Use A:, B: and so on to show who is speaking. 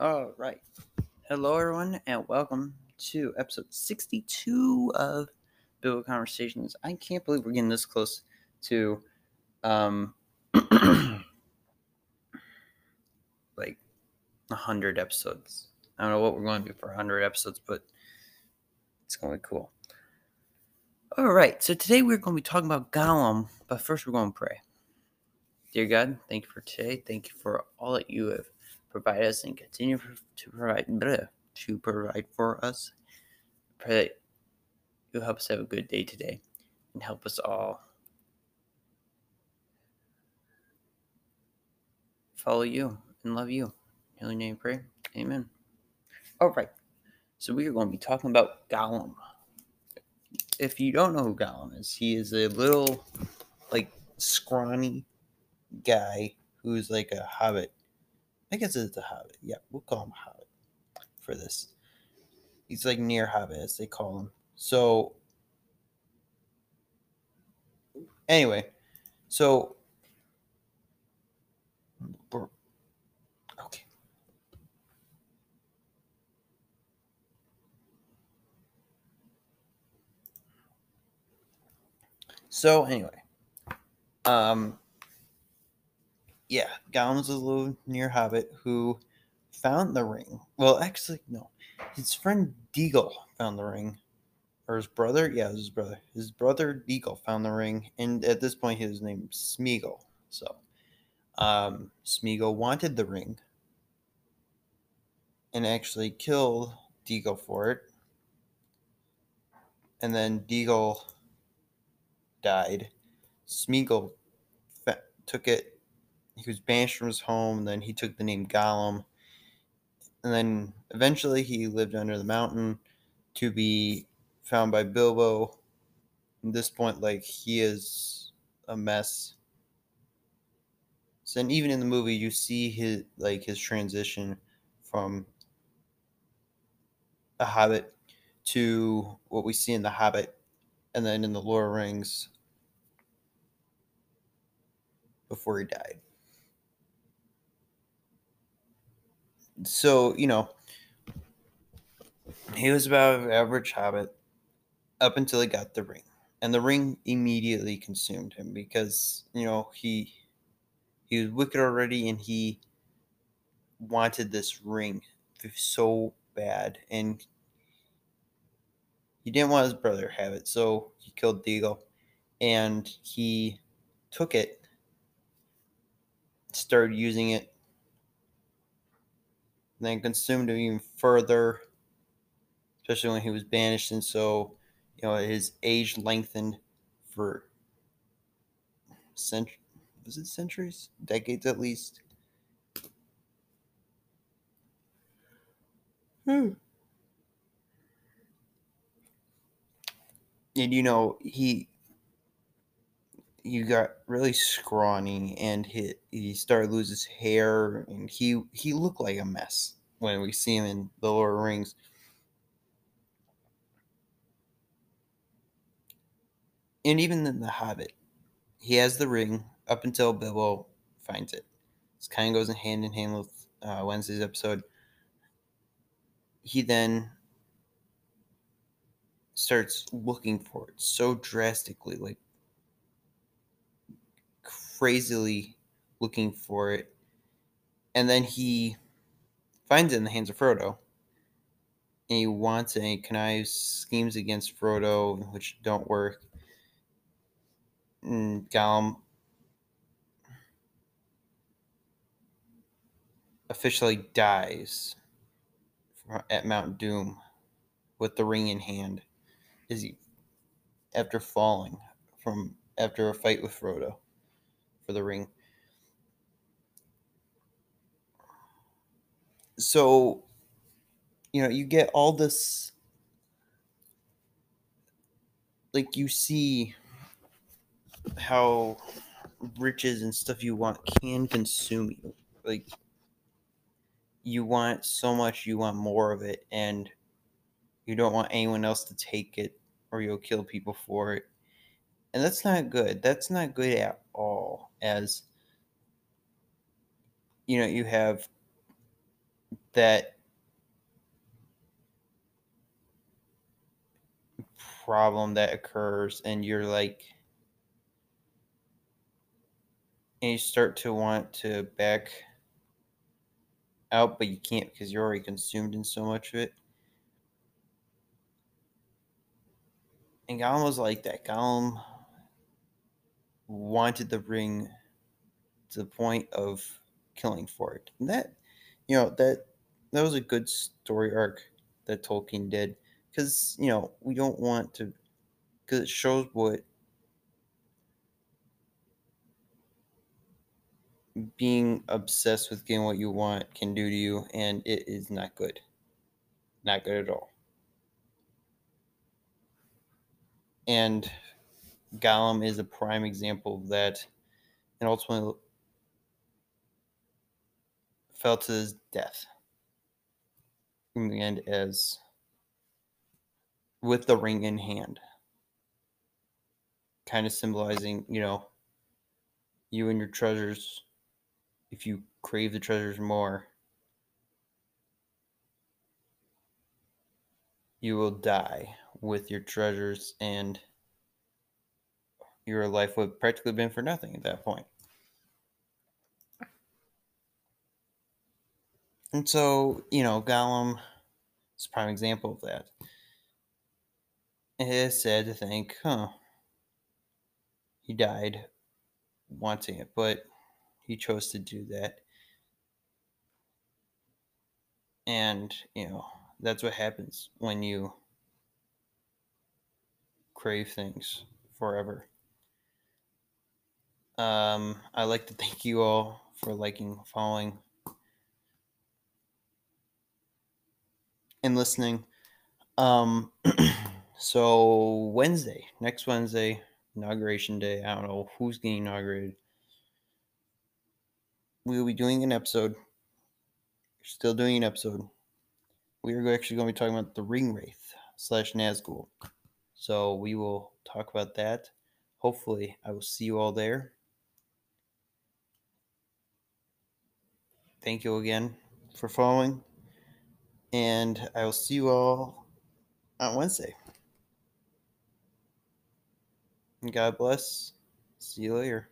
A: All right. Hello, everyone, and welcome to episode 62 of Biblical Conversations. I can't believe we're getting this close to, um, like 100 episodes. I don't know what we're going to do for 100 episodes, but it's going to be cool. All right. So today we're going to be talking about Gollum, but first we're going to pray. Dear God, thank you for today. Thank you for all that you have provided us and continue to provide bleh, to provide for us. Pray that you'll help us have a good day today and help us all follow you and love you. In your name pray. Amen. All right. So we are going to be talking about Gollum. If you don't know who Gollum is, he is a little like scrawny guy who's like a hobbit. I guess it's a hobbit. Yeah, we'll call him a hobbit for this. He's like near hobbit, as they call him. So, anyway, so okay. So anyway, um, yeah, Gollum's a little near hobbit who found the ring. Well, actually, no, his friend Deagol found the ring, or his brother. Yeah, was his brother. His brother Deagol found the ring, and at this point, his name Smeagol. So, um, Smeagol wanted the ring, and actually killed Deagol for it. And then Deagle died. Smeagol took it he was banished from his home. and Then he took the name Gollum, and then eventually he lived under the mountain to be found by Bilbo. At this point, like he is a mess. So, and even in the movie, you see his like his transition from a Hobbit to what we see in the Hobbit, and then in the Lord of Rings before he died. So you know he was about average hobbit up until he got the ring and the ring immediately consumed him because you know he he was wicked already and he wanted this ring so bad and he didn't want his brother to have it so he killed Deagol and he took it started using it then consumed him even further, especially when he was banished. And so, you know, his age lengthened for cent- was it centuries, decades at least. Hmm. And you know, he he got really scrawny and he he started lose his hair and he he looked like a mess when we see him in the Lord of the Rings. And even in the Hobbit, he has the ring up until Bilbo finds it. This kind of goes in hand in hand with uh, Wednesday's episode. He then starts looking for it so drastically, like crazily looking for it. And then he finds it in the hands of Frodo. And he wants it and he connives schemes against Frodo, which don't work. And Gollum officially dies at Mount Doom with the ring in hand. Is he after falling from after a fight with Frodo? For the ring. So, you know, you get all this, like, you see how riches and stuff you want can consume you. Like, you want so much, you want more of it, and you don't want anyone else to take it or you'll kill people for it. And that's not good. That's not good at all. As you know, you have that problem that occurs and you're like and you start to want to back out but you can't because you're already consumed in so much of it. And Gollum was like that Gollum wanted the ring to the point of killing for it. And that you know that that was a good story arc that Tolkien did because you know we don't want to because it shows what being obsessed with getting what you want can do to you and it is not good. Not good at all. And Gollum is a prime example of that and ultimately fell to his death in the end as with the ring in hand. Kind of symbolizing you know you and your treasures. If you crave the treasures more you will die with your treasures and your life would practically been for nothing at that point. And so, you know, Gollum is a prime example of that. It is sad to think, huh, he died wanting it, but he chose to do that. And, you know, that's what happens when you crave things forever. Um, I'd like to thank you all for liking, following, and listening. Um, so Wednesday, next Wednesday, inauguration day. I don't know who's getting inaugurated. We will be doing an episode. Still doing an episode. We are actually going to be talking about the Ring Wraith slash Nazgul. So we will talk about that. Hopefully, I will see you all there. Thank you again for following and I will see you all on Wednesday. God bless. See you later.